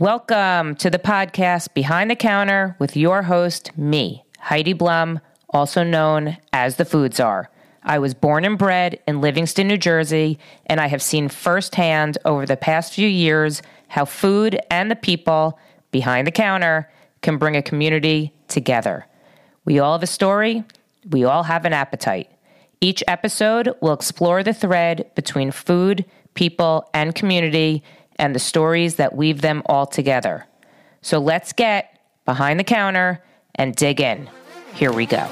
Welcome to the podcast Behind the Counter with your host, me, Heidi Blum, also known as the Food Czar. I was born and bred in Livingston, New Jersey, and I have seen firsthand over the past few years how food and the people behind the counter can bring a community together. We all have a story, we all have an appetite. Each episode will explore the thread between food, people, and community and the stories that weave them all together. So let's get behind the counter and dig in. Here we go.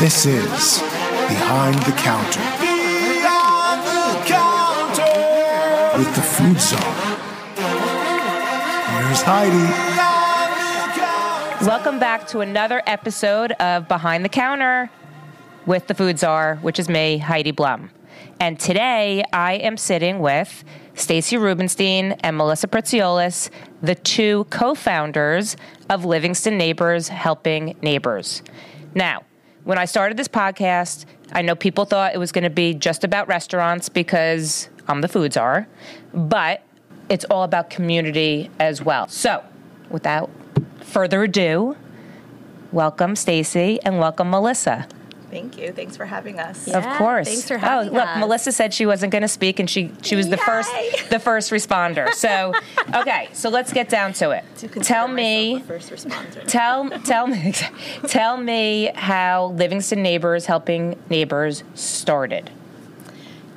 This is Behind the Counter. Behind the counter. With the Food Czar. Here's Heidi. Welcome back to another episode of Behind the Counter with the Food Czar, which is me, Heidi Blum. And today I am sitting with Stacey Rubinstein and Melissa Pritsiolas, the two co-founders of Livingston Neighbors Helping Neighbors. Now, when I started this podcast, I know people thought it was going to be just about restaurants because I'm the food czar, but it's all about community as well. So, without further ado, welcome Stacey and welcome Melissa. Thank you. Thanks for having us. of course. Thanks for having us. oh, look, us. Melissa said she wasn't going to speak, and she she was the first the first responder. So, okay, so let's get down to it. To Tell me, first responder. tell tell me, tell me how Livingston Neighbors Helping Neighbors started.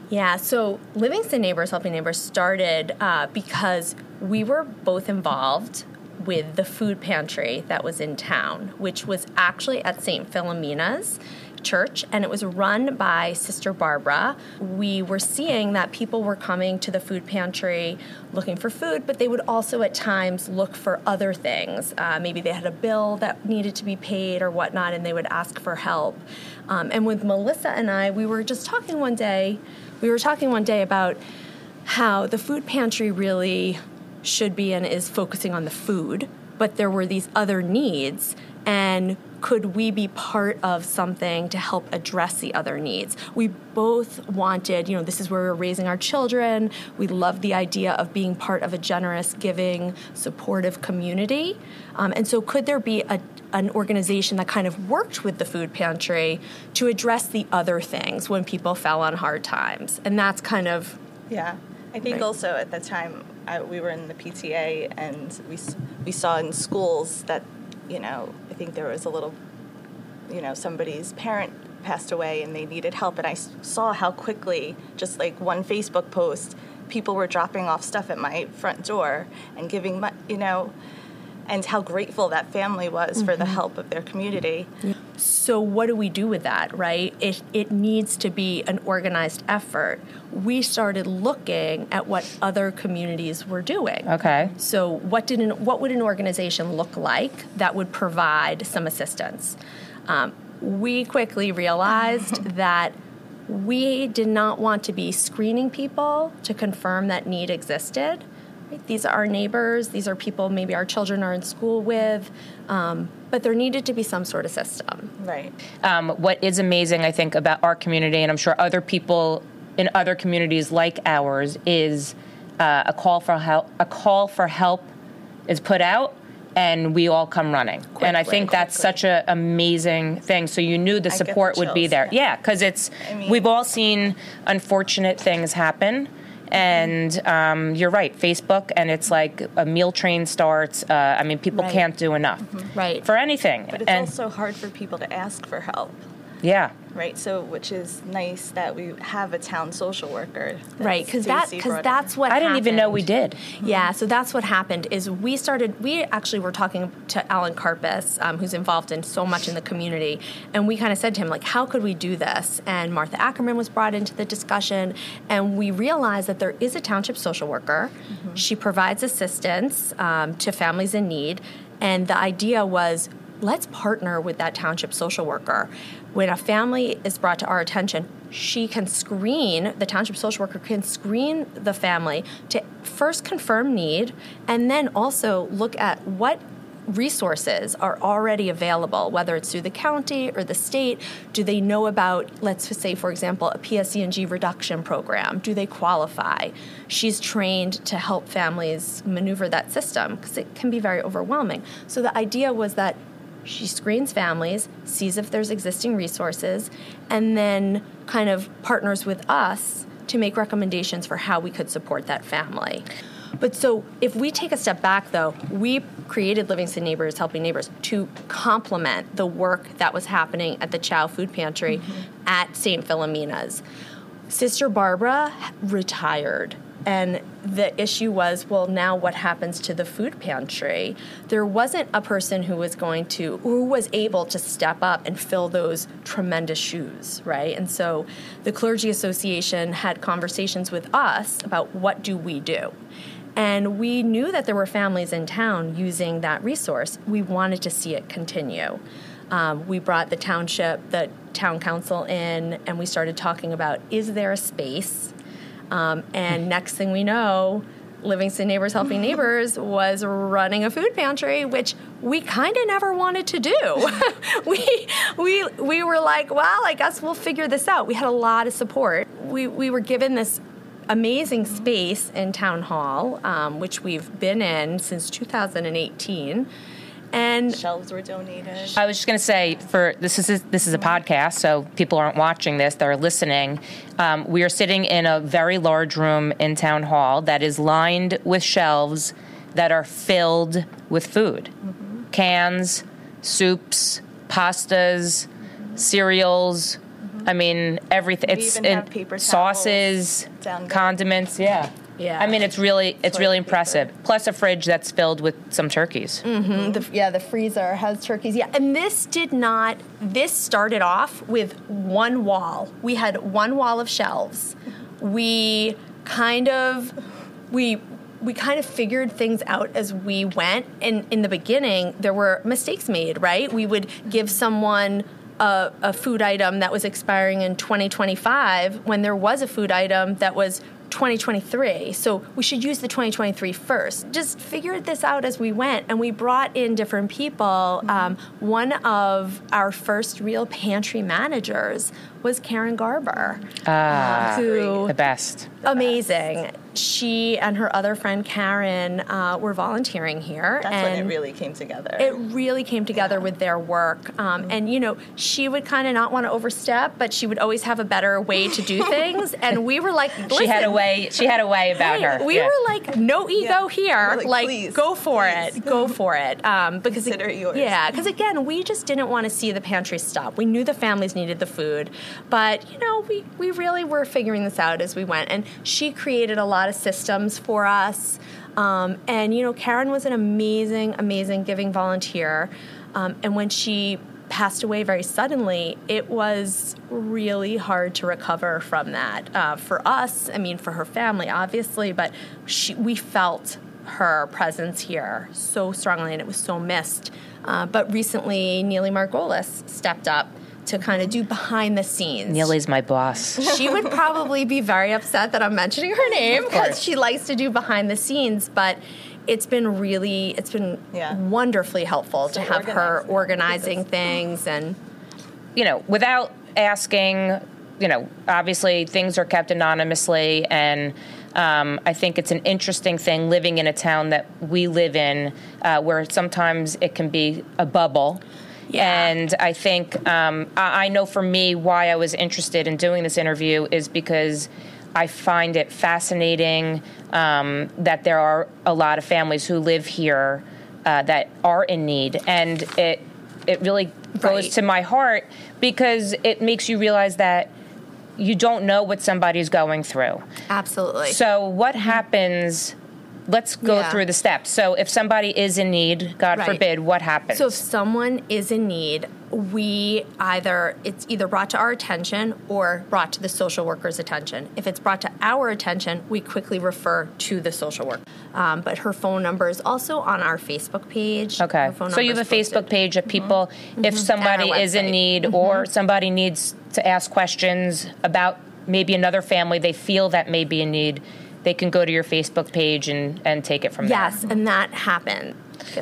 Yeah, so Livingston Neighbors Helping Neighbors started uh, because we were both involved with the food pantry that was in town, which was actually at St. Philomena's Church, and it was run by Sister Barbara. We were seeing that people were coming to the food pantry looking for food, but they would also at times look for other things. Uh, maybe they had a bill that needed to be paid or whatnot, and they would ask for help. Um, and with Melissa and I, we were just talking one day. We were talking one day about how the food pantry really should be and is focusing on the food, but there were these other needs, and could we be part of something to help address the other needs? We both wanted, you know, this is where we we're raising our children. We love the idea of being part of a generous, giving, supportive community. Um, and so, could there be a, an organization that kind of worked with the food pantry to address the other things when people fell on hard times? And that's kind of Yeah, I think Right. also at the time I, we were in the PTA and we we saw in schools that you know I think there was a little you know somebody's parent passed away and they needed help and I saw how quickly just like one Facebook post people were dropping off stuff at my front door and giving you know and how grateful that family was for the mm-hmm. help of their community. So what do we do with that, right? It it needs to be an organized effort. We started looking at what other communities were doing. Okay. So what did an, what would an organization look like that would provide some assistance? Um, we quickly realized that we did not want to be screening people to confirm that need existed. Right? These are our neighbors. These are people maybe our children are in school with, um, but there needed to be some sort of system. Right. Um, what is amazing, I think, about our community, and I'm sure other people in other communities like ours, is uh, a call for help. A call for help is put out, and we all come running. and I think that's such an amazing thing. So you knew the I get the support would be there. yeah. Yeah, because it's I mean- we've all seen unfortunate things happen. And um, you're right, Facebook, and it's like a meal train starts. Uh, I mean, people Right. can't do enough Right. for anything. But it's and also hard for people to ask for help. yeah, Right, so which is nice that we have a town social worker. right because that because that's what I didn't even know we happened. did. yeah so that's what happened is we started we actually were talking to alan carpus um, who's involved in so much in the community and we kind of said to him like how could we do this and martha ackerman was brought into the discussion and we realized that there is a township social worker she provides assistance um, to families in need and the idea was let's partner with that township social worker. When a family is brought to our attention, she can screen, the township social worker can screen the family to first confirm need and then also look at what resources are already available, whether it's through the county or the state? Do they know about, let's say, for example, a PSE&G reduction program? Do they qualify? She's trained to help families maneuver that system because it can be very overwhelming. So the idea was that she screens families, sees if there's existing resources, and then kind of partners with us to make recommendations for how we could support that family. But so if we take a step back, though, we created Livingston Neighbors Helping Neighbors to complement the work that was happening at the Chow Food Pantry mm-hmm. at St. Philomena's. Sister Barbara retired. And the issue was, well, now what happens to the food pantry? There wasn't a person who was going to, who was able to step up and fill those tremendous shoes, right? And so the Clergy Association had conversations with us about what do we do? And we knew that there were families in town using that resource. We wanted to see it continue. Um, we brought the township, the town council in, and we started talking about is there a space? Um, and next thing we know, Livingston Neighbors Helping Neighbors was running a food pantry, which we kind of never wanted to do. we, we, we were like, well, I guess we'll figure this out. We had a lot of support. We, we were given this amazing space in Town Hall, um, which we've been in since 2018. And Shelves were donated. I was just going to say, for this is this is a podcast, so people aren't watching this; they're listening. Um, we are sitting in a very large room in town hall that is lined with shelves that are filled with food, cans, soups, pastas, cereals. I mean, everything. It's even in have paper towels sauces, condiments. Yeah. Yeah. I mean, it's really it's really impressive. Plus a fridge that's filled with some turkeys. Mm-hmm. the, yeah, the freezer has turkeys. Yeah, and this did not. This started off with one wall. We had one wall of shelves. We kind of we we kind of figured things out as we went. And in the beginning, there were mistakes made. Right, we would give someone. A, a food item that was expiring in 2025 when there was a food item that was 2023. So we should use the 2023 first. Just figured this out as we went, and we brought in different people. Um, one of our first real pantry managers was Karen Garber, Ah, who the best. amazing. She and her other friend Karen uh, were volunteering here. That's and when it really came together. it really came together with their work. Um, and, you know, she would kind of not want to overstep, but she would always have a better way to do things. And we were like, She had a way. She had a way about Right. her. We Yeah. were like, no ego Yeah. here. Like, Like, please, go for please. it. Go for it. Um, because Consider it yours. Yeah, because again, we just didn't want to see the pantry stop. We knew the families needed the food, but you know, we we really were figuring this out as we went. And she created a lot of systems for us. Um, and you know, Karen was an amazing, amazing giving volunteer. Um, and when she passed away very suddenly, it was really hard to recover from that. Uh, for us, I mean, for her family, obviously, but she, we felt her presence here so strongly, and it was so missed. Uh, but recently, Neely Margolis stepped up to kind of do behind the scenes. Neely's my boss. She would probably be very upset that I'm mentioning her name because she likes to do behind the scenes, but it's been really, it's been Yeah. wonderfully helpful to have her organized, yeah. organizing things and you know, without asking, you know, obviously things are kept anonymously, and um, I think it's an interesting thing living in a town that we live in, uh, where sometimes it can be a bubble. Yeah. And I think um, I, I know for me why I was interested in doing this interview is because I find it fascinating um, that there are a lot of families who live here uh, that are in need, and it it really goes Right. to my heart because it makes you realize that you don't know what somebody's going through. absolutely. So what happens? Let's go Yeah. through the steps. So if somebody is in need, God Right. forbid, what happens? So if someone is in need, we either it's either brought to our attention or brought to the social worker's attention. If it's brought to our attention, we quickly refer to the social worker. Um, but her phone number is also on our Facebook page. Okay. So you have a Facebook posted. page of mm-hmm. people, mm-hmm. if somebody is in need mm-hmm. or somebody needs to ask questions about maybe another family they feel that may be in need, they can go to your Facebook page and, and take it from Yes, there. Yes, and that happened.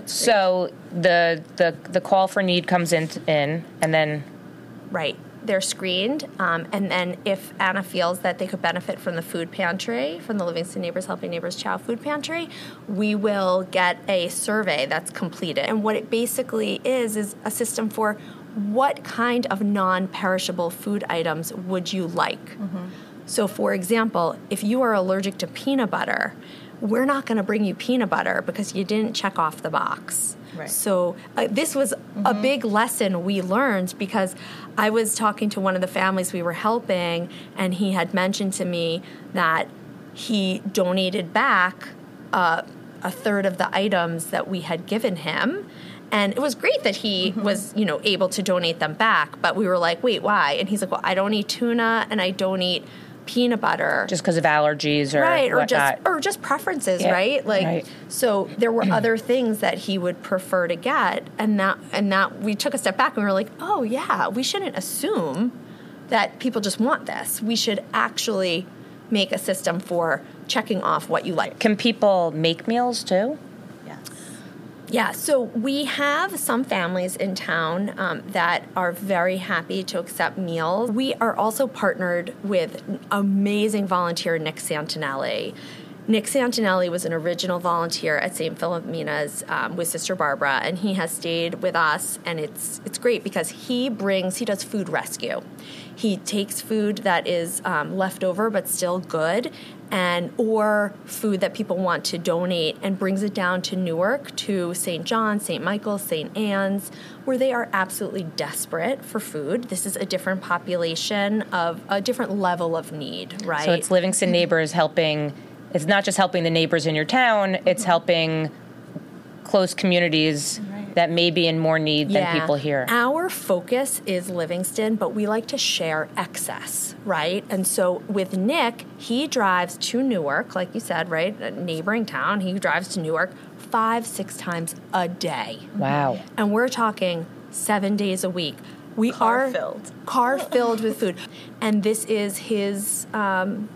So the the the call for need comes in in and then Right. They're screened, um, and then if Anna feels that they could benefit from the food pantry, from the Livingston Neighbors Helping Neighbors Chow food pantry, we will get a survey that's completed. And what it basically is is a system for what kind of non-perishable food items would you like. So, for example, if you are allergic to peanut butter, we're not going to bring you peanut butter because you didn't check off the box. Right. So uh, this was a big lesson we learned because I was talking to one of the families we were helping, and he had mentioned to me that he donated back uh, a third of the items that we had given him. And it was great that he was, you know, able to donate them back. But we were like, wait, why? And he's like, well, I don't eat tuna and I don't eat peanut butter. Just because of allergies or right or just or just preferences Yeah, right? Like right. so there were other things that he would prefer to get and that and that we took a step back and we were like oh yeah we shouldn't assume that people just want this. We should actually make a system for checking off what you like. Can people make meals too? Yeah, so we have some families in town um, that are very happy to accept meals. We are also partnered with amazing volunteer Nick Santinelli. Nick Santinelli was an original volunteer at St. Philomena's um, with Sister Barbara, and he has stayed with us. And it's it's great because he brings he does food rescue. He takes food that is um, left over but still good, and or food that people want to donate, and brings it down to Newark to St. John, St. Michael, St. Anne's, where they are absolutely desperate for food. This is a different population of a different level of need, right? So it's Livingston Neighbors helping. It's not just helping the neighbors in your town. It's helping close communities that may be in more need than people here. Our focus is Livingston, but we like to share excess, right? And so with Nick, he drives to Newark, like you said, right? A neighboring town. He drives to Newark five, six times a day. Wow. And we're talking seven days a week. We Car are filled. car filled with food, and this is his, um,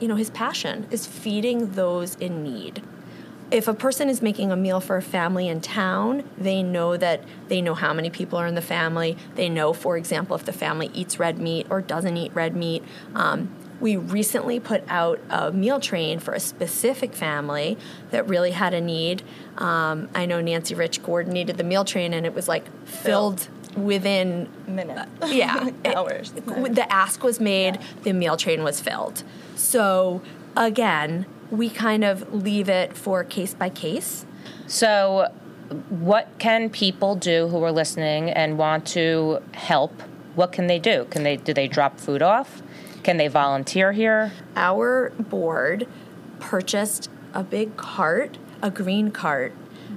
you know, his passion is feeding those in need. If a person is making a meal for a family in town, they know that they know how many people are in the family. They know, for example, if the family eats red meat or doesn't eat red meat. Um, we recently put out a meal train for a specific family that really had a need. Um, I know Nancy Rich coordinated the meal train, and it was like filled within Minute. yeah it- Hours. the ask was made the meal train was filled so again we kind of leave it for case by case So, what can people do who are listening and want to help? What can they do? Can they do they drop food off? Can they volunteer here? our board purchased a big cart a green cart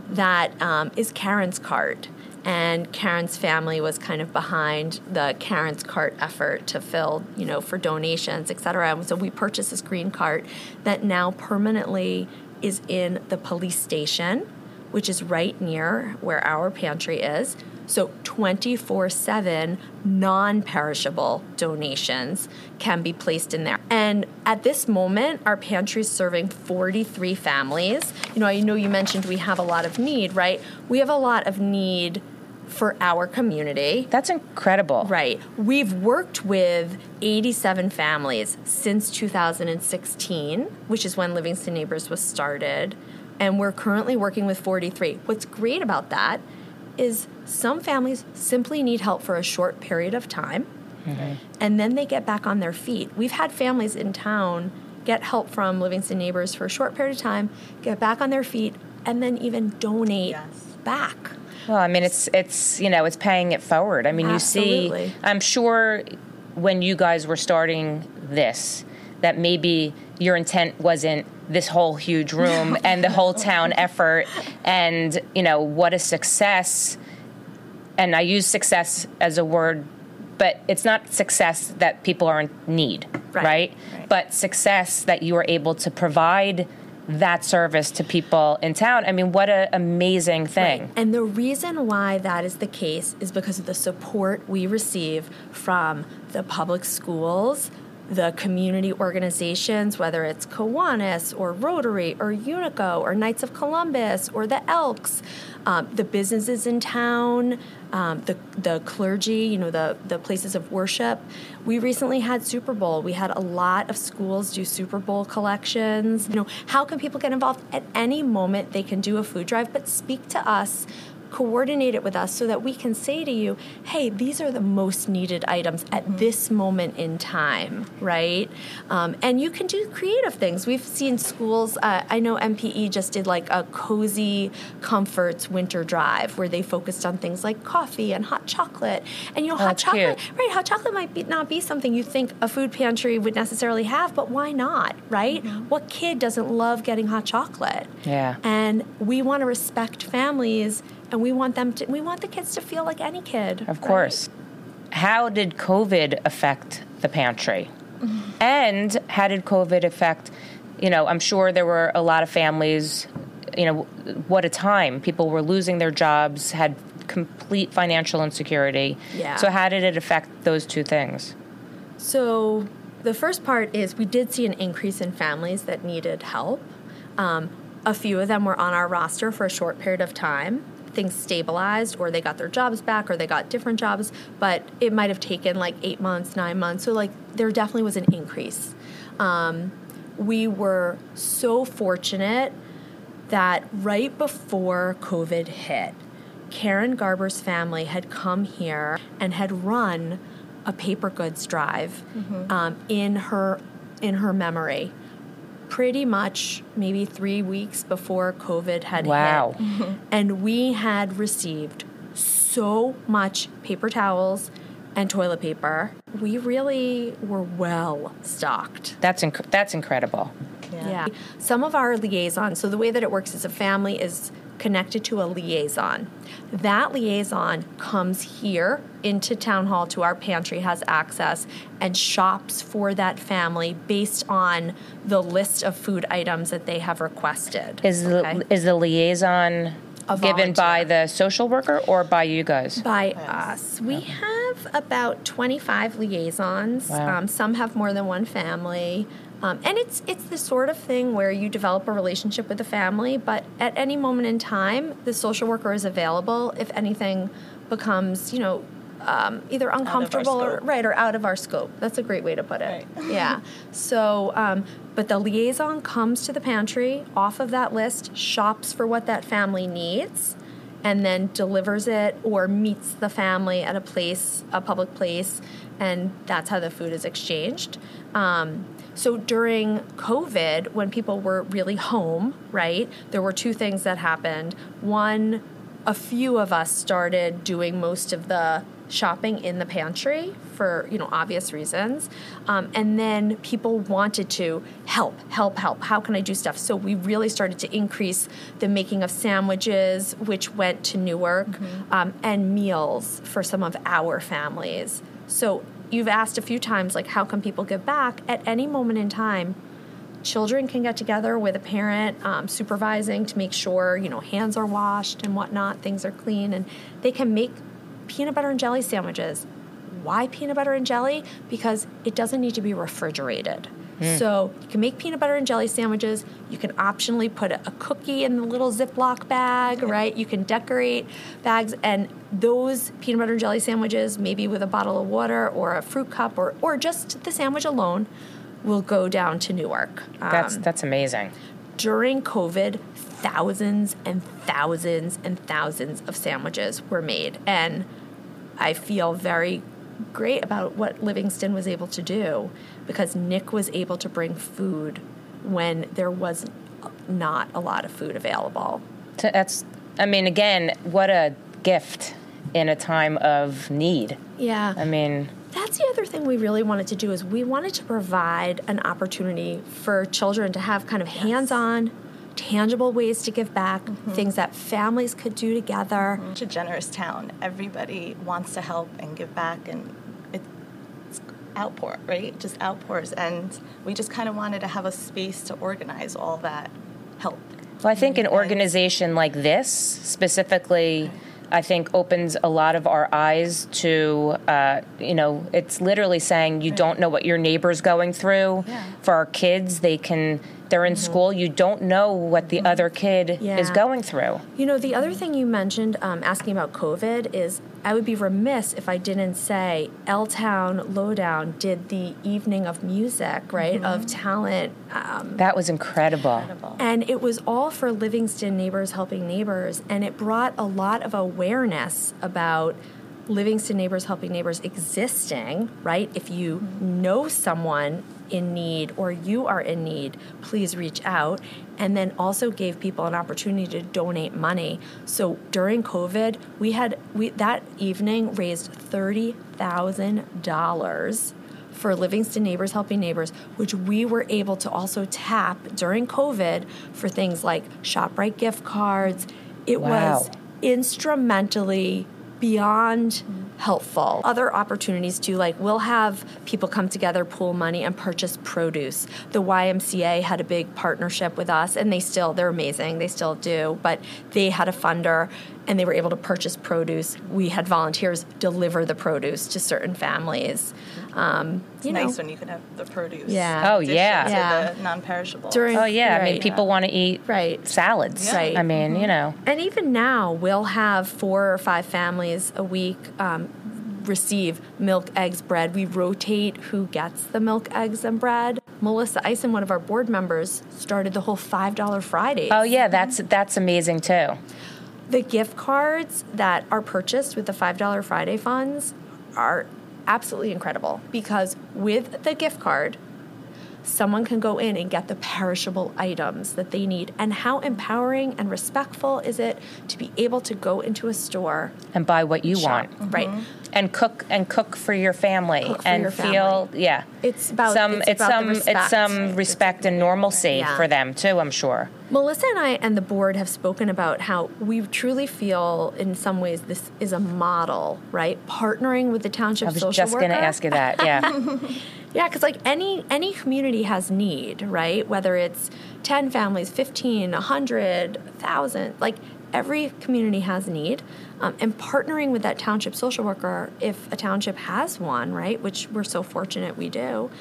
that um, is karen's cart and karen's family was kind of behind the karen's cart effort to fill you know for donations et cetera and so we purchased this green cart that now permanently is in the police station which is right near where our pantry is. So 24 7 non perishable donations can be placed in there. And at this moment, our pantry is serving 43 families. You know, I know you mentioned we have a lot of need, right? We have a lot of need for our community. That's incredible. Right. We've worked with 87 families since 2016, which is when Livingston Neighbors was started, and we're currently working with 43. What's great about that is some families simply need help for a short period of time, mm-hmm. and then they get back on their feet. We've had families in town get help from Livingston Neighbors for a short period of time, get back on their feet, and then even donate Yes. back. Well, I mean, it's it's you know it's paying it forward. I mean, you see, I'm sure when you guys were starting this, that maybe your intent wasn't this whole huge room and the whole town effort, and you know what a success. And I use success as a word, but it's not success that people are in need, Right. right? Right. But success that you were able to provide that service to people in town. I mean, what an amazing thing. Right. And the reason why that is the case is because of the support we receive from the public schools, the community organizations, whether it's Kiwanis or Rotary or Unico or Knights of Columbus or the Elks, um, the businesses in town, um, the the clergy, you know, the the places of worship. We recently had Super Bowl. We had a lot of schools do Super Bowl collections. You know, how can people get involved at any moment? They can do a food drive, but speak to us coordinate it with us so that we can say to you, hey, these are the most needed items at mm-hmm. this moment in time, right? Um, and you can do creative things. We've seen schools, uh, I know MPE just did like a cozy comforts winter drive where they focused on things like coffee and hot chocolate. And you know, oh, hot chocolate, cute. right? Hot chocolate might be, not be something you think a food pantry would necessarily have, but why not, right? Mm-hmm. What kid doesn't love getting hot chocolate? Yeah. And we want to respect families and we want them to we want the kids to feel like any kid of course. Right? how did covid affect the pantry? Mm-hmm. and how did covid affect you know i'm sure there were a lot of families you know what a time. People were losing their jobs had complete financial insecurity. Yeah. so how did it affect those two things? So the first part is we did see an increase in families that needed help. Um, a few of them were on our roster for a short period of time things stabilized or they got their jobs back or they got different jobs, but it might have taken like eight months, nine months. So, like, there definitely was an increase. Um, we were so fortunate that right before COVID hit, Karen Garber's family had come here and had run a paper goods drive mm-hmm. um, in her in her memory pretty much maybe three weeks before COVID had wow. hit. And we had received so much paper towels and toilet paper. We really were well stocked. That's inc- that's incredible. Yeah. yeah. Some of our liaisons, so the way that it works as a family is connected to a liaison. That liaison comes here into town hall to our pantry, has access, and shops for that family based on the list of food items that they have requested. Is okay? the is the liaison given by the social worker or by you guys? By us. We have about 25 liaisons. Wow. Um, some have more than one family. Um, and it's it's the sort of thing where you develop a relationship with the family, but at any moment in time, the social worker is available if anything becomes, you know, um, either uncomfortable or right or out of our scope. That's a great way to put it. Right. yeah. So, um, but the liaison comes to the pantry off of that list, shops for what that family needs, and then delivers it or meets the family at a place, a public place, and that's how the food is exchanged. Um, so during COVID, when people were really home, right, there were two things that happened. One, a few of us started doing most of the shopping in the pantry for you know obvious reasons um, and then people wanted to help help help how can i do stuff so we really started to increase the making of sandwiches which went to newark mm-hmm. um, and meals for some of our families so you've asked a few times, like, how can people give back? At any moment in time, children can get together with a parent um, supervising to make sure, you know, hands are washed and whatnot, things are clean, and they can make peanut butter and jelly sandwiches. Why peanut butter and jelly? Because it doesn't need to be refrigerated. Mm. So you can make peanut butter and jelly sandwiches. You can optionally put a, cookie in the little Ziploc bag, right? You can decorate bags, and those peanut butter and jelly sandwiches, maybe with a bottle of water or a fruit cup, or or just the sandwich alone, will go down to Newark. Um, that's that's amazing. During COVID, thousands and thousands and thousands of sandwiches were made, and I feel very great about what Livingston was able to do because Nick was able to bring food when there was not a lot of food available. That's, I mean, again, what a gift in a time of need. Yeah. I mean, that's the other thing we really wanted to do is we wanted to provide an opportunity for children to have kind of hands-on tangible ways to give back mm-hmm. things that families could do together mm-hmm. it's a generous town everybody wants to help and give back and it's outpour, right? Just outpours. And we just kind of wanted to have a space to organize all that help. Well, I think an organization like this, specifically I think opens a lot of our eyes to, uh, you know, it's literally saying you don't know what your neighbor's going through. Yeah. For our kids, they can, they're in school, you don't know what the other kid is going through. You know, the other thing you mentioned, um, asking about COVID, is I would be remiss if I didn't say L Town Lowdown did the evening of music, right? Of talent. Um, That was incredible. and it was all for Livingston Neighbors Helping Neighbors. And it brought a lot of awareness about Livingston Neighbors Helping Neighbors existing, right? If you know someone in need or you are in need, please reach out. And then also gave people an opportunity to donate money. So during COVID, we had we that evening raised thirty thousand dollars for Livingston Neighbors Helping Neighbors, which we were able to also tap during COVID for things like ShopRite gift cards. It Wow. was instrumentally beyond helpful. Other opportunities too, like we'll have people come together, pool money, and purchase produce. The YMCA had a big partnership with us, and they still, they're amazing, they still do, but they had a funder and they were able to purchase produce. We had volunteers deliver the produce to certain families. Um, It's you nice know, when you can have the produce. Yeah. Oh, yeah. Yeah. the non-perishable. during Oh, yeah. I mean, right. people want to eat Right. salads. Yeah. Right. I mean, you know. And even now, we'll have four or five families a week um, receive milk, eggs, bread. We rotate who gets the milk, eggs, and bread. Melissa Eisen, one of our board members, started the whole $5 Friday. Oh, yeah, that's that's amazing too. The gift cards that are purchased with the $5 Friday funds are absolutely incredible because with the gift card, someone can go in and get the perishable items that they need. And how empowering and respectful is it to be able to go into a store, And buy what you shop, want. right? Mm-hmm. and cook and cook for your family for and your feel yeah It's about- some it's it's, about some it's some respect and normalcy Yeah. for them too i'm sure Melissa and I and the board have spoken about how we truly feel, in some ways, this is a model, right? Partnering with the township social worker. i was social just going to ask you that yeah Yeah, because like any any community has need, right? Whether it's ten families, 15, 100, 1,000, like every community has need. Um, and partnering with that township social worker, if a township has one, right, which we're so fortunate we do,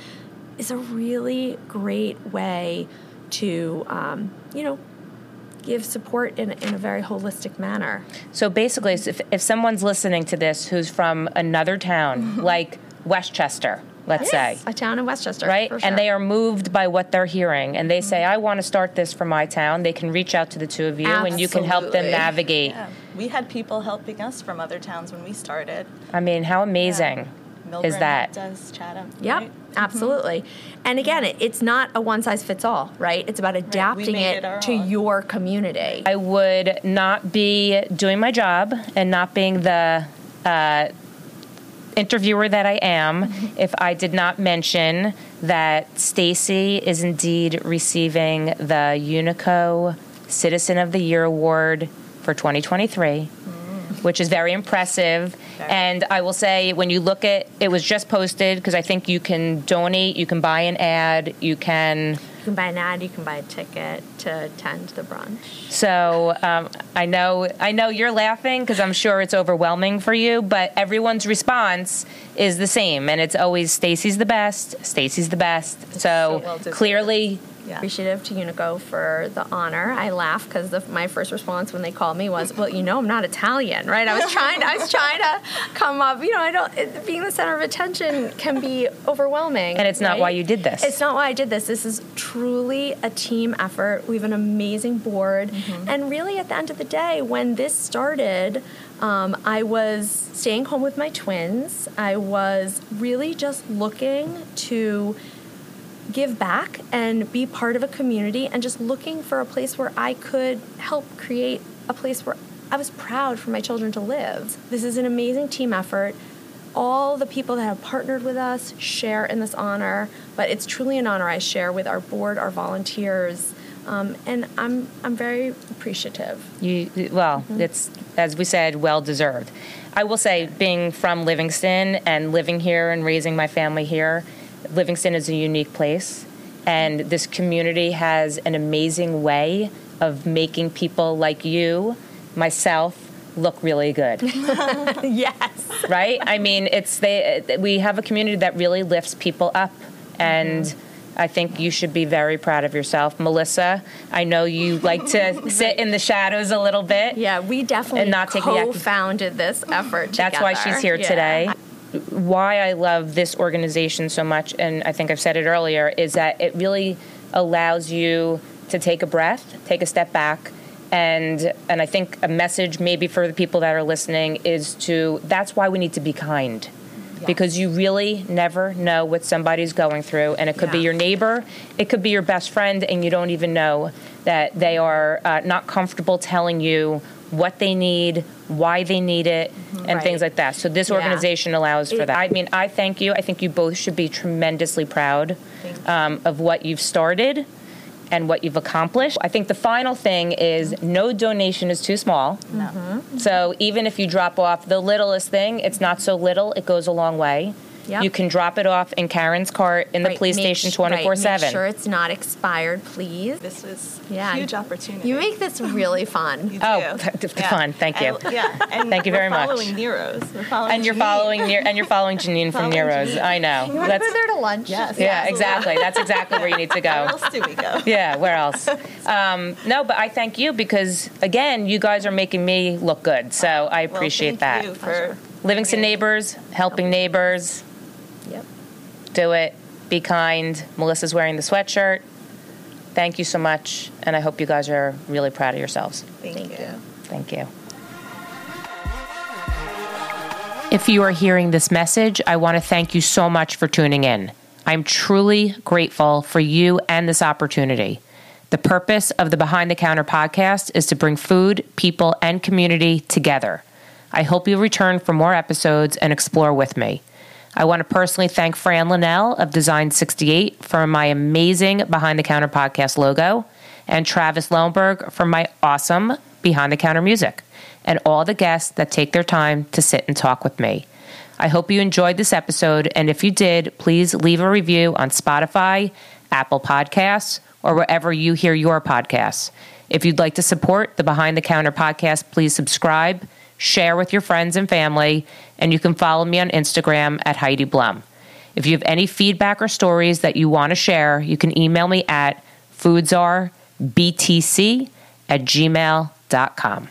is a really great way to, um, you know, give support in, in a very holistic manner. so basically if, if someone's listening to this who's from another town like westchester let's say a town in Westchester, right? for sure. And they are moved by what they're hearing, and they say, "I want to start this for my town." They can reach out to the two of you, and you can help them navigate. Yeah. We had people helping us from other towns when we started. I mean, how amazing Millburn is that? helped us, Chatham. Yep, right? absolutely. And again, it, it's not a one size fits all, right? It's about adapting made it, it to own. your community. I would not be doing my job and not being the uh, interviewer that I am if I did not mention that Stacey is indeed receiving the Unico Citizen of the Year award for 2023. Which is very impressive. And I will say, when you look at it, was just posted because I think you can donate, you can buy an ad, you can You can buy an ad, you can buy a ticket to attend the brunch. So um, I know I know you're laughing because I'm sure it's overwhelming for you, but everyone's response is the same, and it's always Stacey's the best. Stacey's the best. so So, well clearly, Yeah. Appreciative to Unico for the honor. I laugh because my first response when they called me was, "Well, you know, I'm not Italian, right?" I was trying, I was trying to come up. You know, I don't. It, being the center of attention can be overwhelming, and it's not why you did this. It's not why I did this. This is truly a team effort. We have an amazing board. And really, at the end of the day, when this started, um, I was staying home with my twins. I was really just looking to give back and be part of a community and just looking for a place where I could help create a place where I was proud for my children to live. This is an amazing team effort. All the people that have partnered with us share in this honor, but it's truly an honor I share with our board, our volunteers, um, and I'm I'm very appreciative. You well, it's as we said, well deserved. I will say, being from Livingston and living here and raising my family here, Livingston is a unique place, and this community has an amazing way of making people like you, myself, look really good. yes. right? I mean, it's they. We have a community that really lifts people up, and Mm-hmm. I think you should be very proud of yourself, Melissa. I know you like to sit in the shadows a little bit. Yeah, we definitely And not take the active- co-founded this effort. That's why she's here Yeah. today. Why I love this organization so much, and I think I've said it earlier, is that it really allows you to take a breath, take a step back, and and I think a message maybe for the people that are listening is to that's why we need to be kind. Because you really never know what somebody's going through, and it could be your neighbor, it could be your best friend, and you don't even know that they are uh, not comfortable telling you what they need, why they need it, and Right. things like that. So this Yeah. organization allows for that. I mean, I thank you. I think you both should be tremendously proud um, of what you've started and what you've accomplished. I think the final thing is no donation is too small. No. Mm-hmm. So even if you drop off the littlest thing, it's not so little, it goes a long way. Yep. You can drop it off in Karen's cart in the police make station sh- 24 right, 7. Make sure it's not expired, please. This is Yeah. a huge opportunity. You make this really fun. You Oh, do. f- fun. Thank you. And- yeah. And Thank you very we're much. Following Nero's. We're following and you're Janine. following Nero, and you're following Janine from Nero's. Janine. I know. You want to go there to lunch? Yes. yeah, absolutely. exactly. That's exactly where you need to go. Where else do we go? Yeah, where else? Um, no, but I thank you because again, you guys are making me look good. So I Well, appreciate thank that. You for Livingston neighbors, helping neighbors, Yep. Do it. Be kind. Melissa's wearing the sweatshirt. Thank you so much, and I hope you guys are really proud of yourselves. Thank, Thank you. you. Thank you. If you are hearing this message, I want to thank you so much for tuning in. I'm truly grateful for you and this opportunity. The purpose of the Behind the Counter podcast is to bring food, people, and community together. I hope you'll return for more episodes and explore with me. I want to personally thank Fran Linnell of Design 68 for my amazing Behind the Counter podcast logo, and Travis Lohenberg for my awesome Behind the Counter music, and all the guests that take their time to sit and talk with me. I hope you enjoyed this episode, and if you did, please leave a review on Spotify, Apple Podcasts, or wherever you hear your podcasts. If you'd like to support the Behind the Counter podcast, please subscribe, share with your friends and family, and you can follow me on Instagram at Heidi Blum. If you have any feedback or stories that you want to share, you can email me at foodczarbtc at gmail.com.